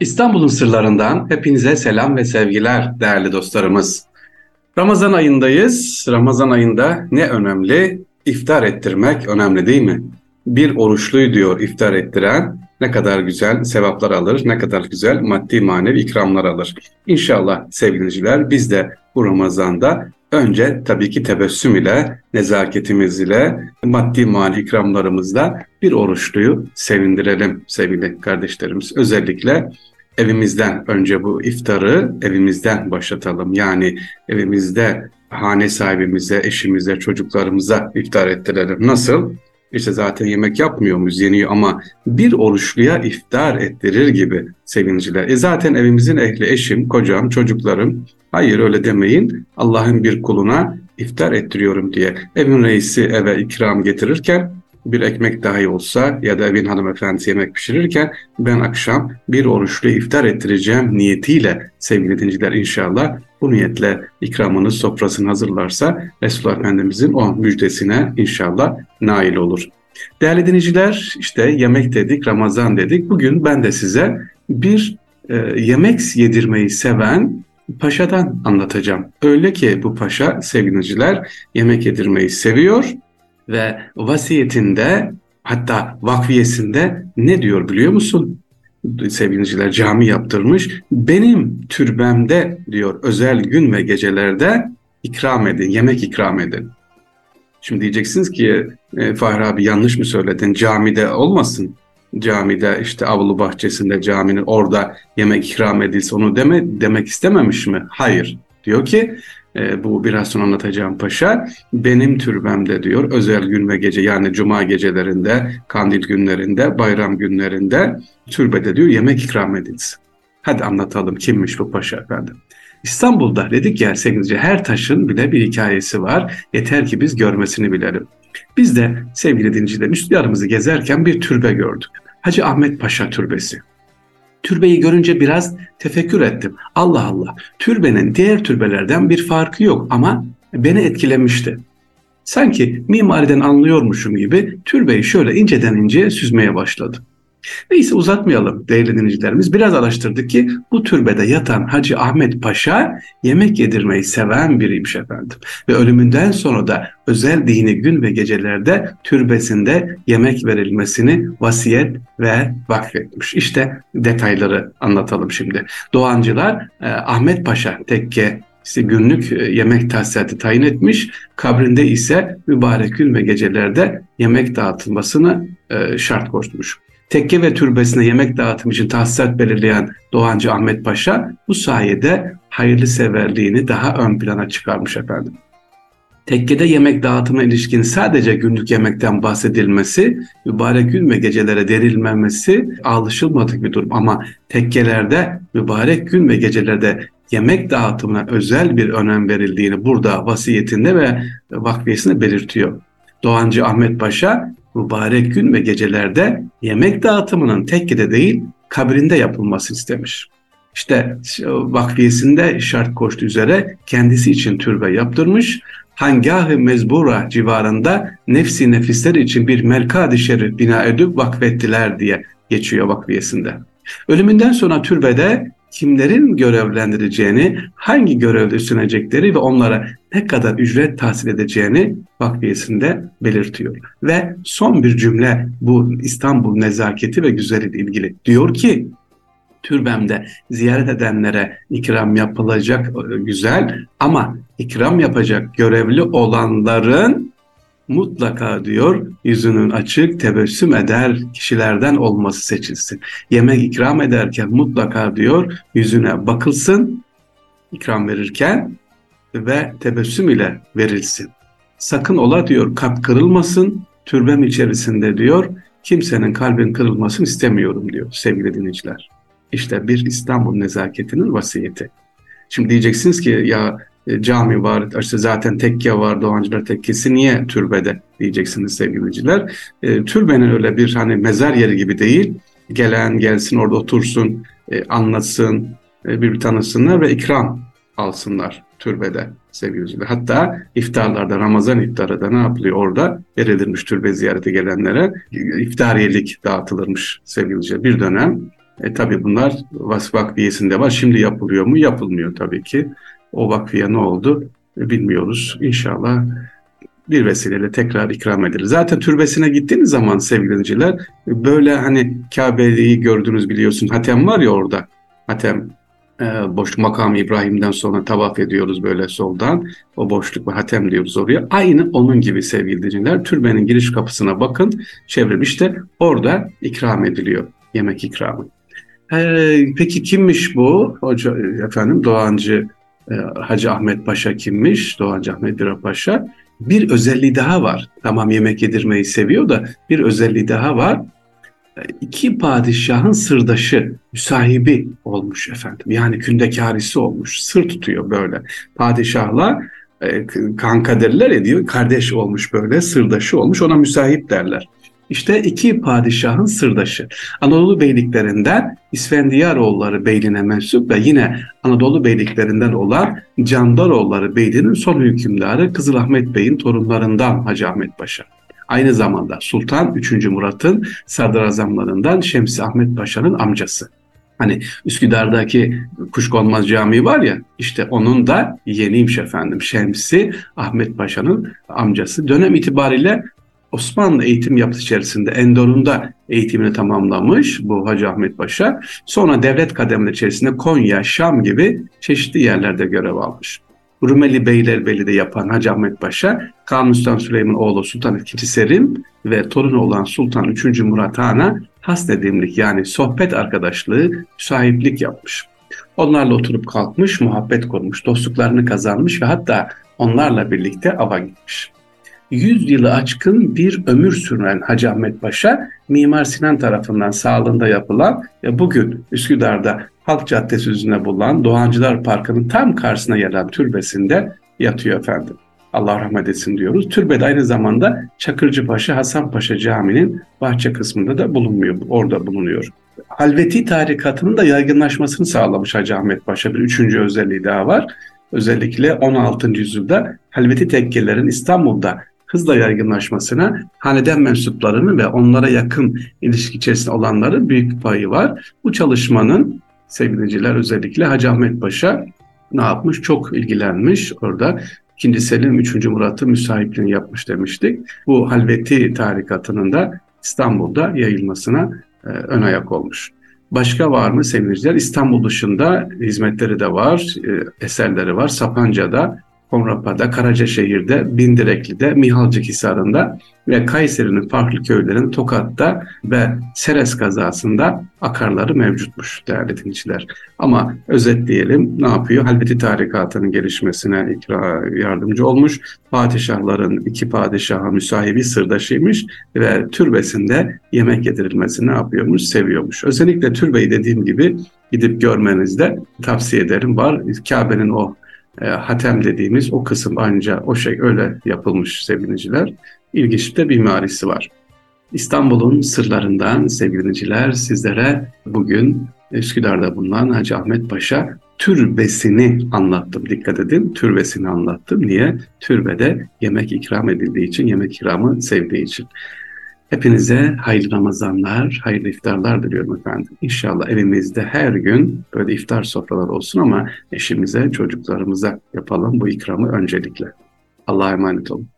İstanbul'un sırlarından hepinize selam ve sevgiler değerli dostlarımız. Ramazan ayındayız. Ramazan ayında ne önemli? İftar ettirmek önemli değil mi? Bir oruçluyu diyor iftar ettiren ne kadar güzel sevaplar alır, ne kadar güzel maddi manevi ikramlar alır. İnşallah sevgiliciler biz de bu Ramazan'da önce tabii ki tebessüm ile, nezaketimiz ile, maddi manevi ikramlarımızla bir oruçluyu sevindirelim sevgili kardeşlerimiz. Özellikle evimizden önce bu iftarı evimizden başlatalım. Yani evimizde hane sahibimize, eşimize, çocuklarımıza iftar ettirelim. Nasıl? İşte zaten yemek yapmıyor muyuz, ama bir oruçluya iftar ettirir gibi sevinciler. E zaten evimizin ehli eşim, kocam, çocuklarım. Hayır öyle demeyin. Allah'ın bir kuluna iftar ettiriyorum diye. Evin reisi eve ikram getirirken bir ekmek dahi olsa ya da evin hanımefendisi yemek pişirirken ben akşam bir oruçlu iftar ettireceğim niyetiyle sevgili dinciler inşallah bu niyetle ikramını sofrasını hazırlarsa Resulullah Efendimizin o müjdesine inşallah nail olur. Değerli dinleyiciler işte yemek dedik, Ramazan dedik. Bugün ben de size bir e, yemek yedirmeyi seven paşadan anlatacağım. Öyle ki bu paşa sevgiliciler yemek yedirmeyi seviyor ve vasiyetinde hatta vakfiyesinde ne diyor biliyor musun? Sevgiliciler cami yaptırmış. Benim türbemde diyor özel gün ve gecelerde ikram edin, yemek ikram edin. Şimdi diyeceksiniz ki e, Fahri abi yanlış mı söyledin? Camide olmasın. Camide işte avlu bahçesinde caminin orada yemek ikram edilse onu deme, demek istememiş mi? Hayır. Diyor ki e, bu biraz sonra anlatacağım paşa benim türbemde diyor özel gün ve gece yani cuma gecelerinde, kandil günlerinde, bayram günlerinde türbede diyor yemek ikram edilsin. Hadi anlatalım kimmiş bu paşa efendim. İstanbul'da dedik ya sevgili her taşın bile bir hikayesi var. Yeter ki biz görmesini bilelim. Biz de sevgili dinciler üstlerimizi gezerken bir türbe gördük. Hacı Ahmet Paşa Türbesi. Türbeyi görünce biraz tefekkür ettim. Allah Allah, türbenin diğer türbelerden bir farkı yok ama beni etkilemişti. Sanki mimariden anlıyormuşum gibi türbeyi şöyle inceden ince süzmeye başladım. Neyse uzatmayalım değerli dinleyicilerimiz. Biraz araştırdık ki bu türbede yatan Hacı Ahmet Paşa yemek yedirmeyi seven biriymiş efendim. Ve ölümünden sonra da özel dini gün ve gecelerde türbesinde yemek verilmesini vasiyet ve vakfetmiş. İşte detayları anlatalım şimdi. Doğancılar e, Ahmet Paşa tekke işte günlük e, yemek tahsisatı tayin etmiş. Kabrinde ise mübarek gün ve gecelerde yemek dağıtılmasını e, şart koşmuş. Tekke ve türbesine yemek dağıtım için tahsisat belirleyen Doğancı Ahmet Paşa bu sayede hayırlı severliğini daha ön plana çıkarmış efendim. Tekkede yemek dağıtıma ilişkin sadece günlük yemekten bahsedilmesi, mübarek gün ve gecelere derilmemesi alışılmadık bir durum. Ama tekkelerde mübarek gün ve gecelerde yemek dağıtımına özel bir önem verildiğini burada vasiyetinde ve vakfiyesinde belirtiyor. Doğancı Ahmet Paşa mübarek gün ve gecelerde yemek dağıtımının tekkede değil kabrinde yapılması istemiş. İşte vakfiyesinde şart koştu üzere kendisi için türbe yaptırmış. Hangah-ı Mezbura civarında nefsi nefisler için bir melkad-ı şerif bina edip vakfettiler diye geçiyor vakfiyesinde. Ölümünden sonra türbede kimlerin görevlendireceğini, hangi görevde üstlenecekleri ve onlara ne kadar ücret tahsil edeceğini vakfiyesinde belirtiyor. Ve son bir cümle bu İstanbul nezaketi ve güzelliği ilgili. Diyor ki türbemde ziyaret edenlere ikram yapılacak e, güzel ama ikram yapacak görevli olanların mutlaka diyor yüzünün açık tebessüm eder kişilerden olması seçilsin. Yemek ikram ederken mutlaka diyor yüzüne bakılsın ikram verirken ve tebessüm ile verilsin. Sakın ola diyor kalp kırılmasın türbem içerisinde diyor kimsenin kalbin kırılmasını istemiyorum diyor sevgili dinleyiciler. İşte bir İstanbul nezaketinin vasiyeti. Şimdi diyeceksiniz ki ya cami var, işte zaten tekke var, Doğancılar Tekkesi niye türbede diyeceksiniz sevgiliciler. E, türbenin öyle bir hani mezar yeri gibi değil. Gelen gelsin orada otursun, e, anlatsın, e, bir tanısınlar ve ikram alsınlar türbede sevgiliciler. Hatta iftarlarda, Ramazan iftarı da ne yapılıyor orada? Verilirmiş türbe ziyarete gelenlere. iftariyelik dağıtılırmış sevgiliciler. Bir dönem E, tabii bunlar Vasf Vakfiyesi'nde var. Şimdi yapılıyor mu? Yapılmıyor tabii ki. O vakfiye ne oldu? E, bilmiyoruz. İnşallah bir vesileyle tekrar ikram edilir. Zaten türbesine gittiğiniz zaman sevgili böyle hani Kabe'yi gördünüz biliyorsun. Hatem var ya orada. Hatem e, boşluk makam İbrahim'den sonra tavaf ediyoruz böyle soldan. O boşluk ve hatem diyoruz oraya. Aynı onun gibi sevgili dinleyiciler. Türbenin giriş kapısına bakın. Çevrim işte orada ikram ediliyor. Yemek ikramı. Ee, peki kimmiş bu? Hoca, efendim Doğancı e, Hacı Ahmet Paşa kimmiş? Doğancı Ahmet Bira Paşa. Bir özelliği daha var. Tamam yemek yedirmeyi seviyor da bir özelliği daha var. İki padişahın sırdaşı, müsahibi olmuş efendim. Yani kündekarisi olmuş. Sır tutuyor böyle. Padişahla e, kanka derler ediyor. Kardeş olmuş böyle, sırdaşı olmuş. Ona müsahip derler. İşte iki padişahın sırdaşı. Anadolu beyliklerinden İsfendiyaroğulları beyliğine mensup ve yine Anadolu beyliklerinden olan Candaroğulları beylinin son hükümdarı Kızılahmet Bey'in torunlarından Hacı Ahmet Paşa. Aynı zamanda Sultan 3. Murat'ın sadrazamlarından Şemsi Ahmet Paşa'nın amcası. Hani Üsküdar'daki Kuşkonmaz Camii var ya işte onun da yeniymiş efendim. Şemsi Ahmet Paşa'nın amcası. Dönem itibariyle Osmanlı eğitim yapısı içerisinde Endor'unda eğitimini tamamlamış bu Hacı Ahmet Paşa. Sonra devlet kademeleri içerisinde Konya, Şam gibi çeşitli yerlerde görev almış. Rumeli Beylerbeyli'de yapan Hacı Ahmet Paşa, Kanuni Sultan Süleyman oğlu Sultan II. Selim ve torunu olan Sultan 3. Murat Han'a hasnedimlik yani sohbet arkadaşlığı, sahiplik yapmış. Onlarla oturup kalkmış, muhabbet kurmuş, dostluklarını kazanmış ve hatta onlarla birlikte ava gitmiş. 100 yılı aşkın bir ömür süren Hacı Ahmet Paşa, Mimar Sinan tarafından sağlığında yapılan ve bugün Üsküdar'da Halk Caddesi üzerine bulunan Doğancılar Parkı'nın tam karşısına yer alan türbesinde yatıyor efendim. Allah rahmet etsin diyoruz. Türbede aynı zamanda Çakırcıpaşa Hasan Paşa Camii'nin bahçe kısmında da bulunmuyor. Orada bulunuyor. Halveti tarikatının da yaygınlaşmasını sağlamış Hacı Ahmet Paşa. Bir üçüncü özelliği daha var. Özellikle 16. yüzyılda Halveti tekkelerin İstanbul'da hızla yaygınlaşmasına haneden mensuplarının ve onlara yakın ilişki içerisinde olanların büyük payı var. Bu çalışmanın sevgiliciler özellikle Hacı Ahmet Paşa ne yapmış? Çok ilgilenmiş orada. İkinci Selim 3. Murat'ı müsahipliğini yapmış demiştik. Bu Halveti tarikatının da İstanbul'da yayılmasına e, ön ayak olmuş. Başka var mı sevgiliciler? İstanbul dışında hizmetleri de var, e, eserleri var. Sapanca'da Konrapa'da, Karacaşehir'de, Bindirekli'de, Mihalcıkhisar'ında ve Kayseri'nin farklı köylerinin Tokat'ta ve Seres kazasında akarları mevcutmuş değerli dinleyiciler. Ama özetleyelim ne yapıyor? Halveti tarikatının gelişmesine ikra yardımcı olmuş. Padişahların iki padişaha müsahibi sırdaşıymış ve türbesinde yemek yedirilmesini ne yapıyormuş? Seviyormuş. Özellikle türbeyi dediğim gibi gidip görmenizde tavsiye ederim. Var Kabe'nin o e, hatem dediğimiz o kısım ancak o şey öyle yapılmış sevgiliciler. İlginç de mimarisi var. İstanbul'un sırlarından sevgiliciler sizlere bugün Üsküdar'da bulunan Hacı Ahmet Paşa türbesini anlattım. Dikkat edin türbesini anlattım. Niye? Türbede yemek ikram edildiği için, yemek ikramı sevdiği için. Hepinize hayırlı Ramazanlar, hayırlı iftarlar diliyorum efendim. İnşallah evimizde her gün böyle iftar sofraları olsun ama eşimize, çocuklarımıza yapalım bu ikramı öncelikle. Allah'a emanet olun.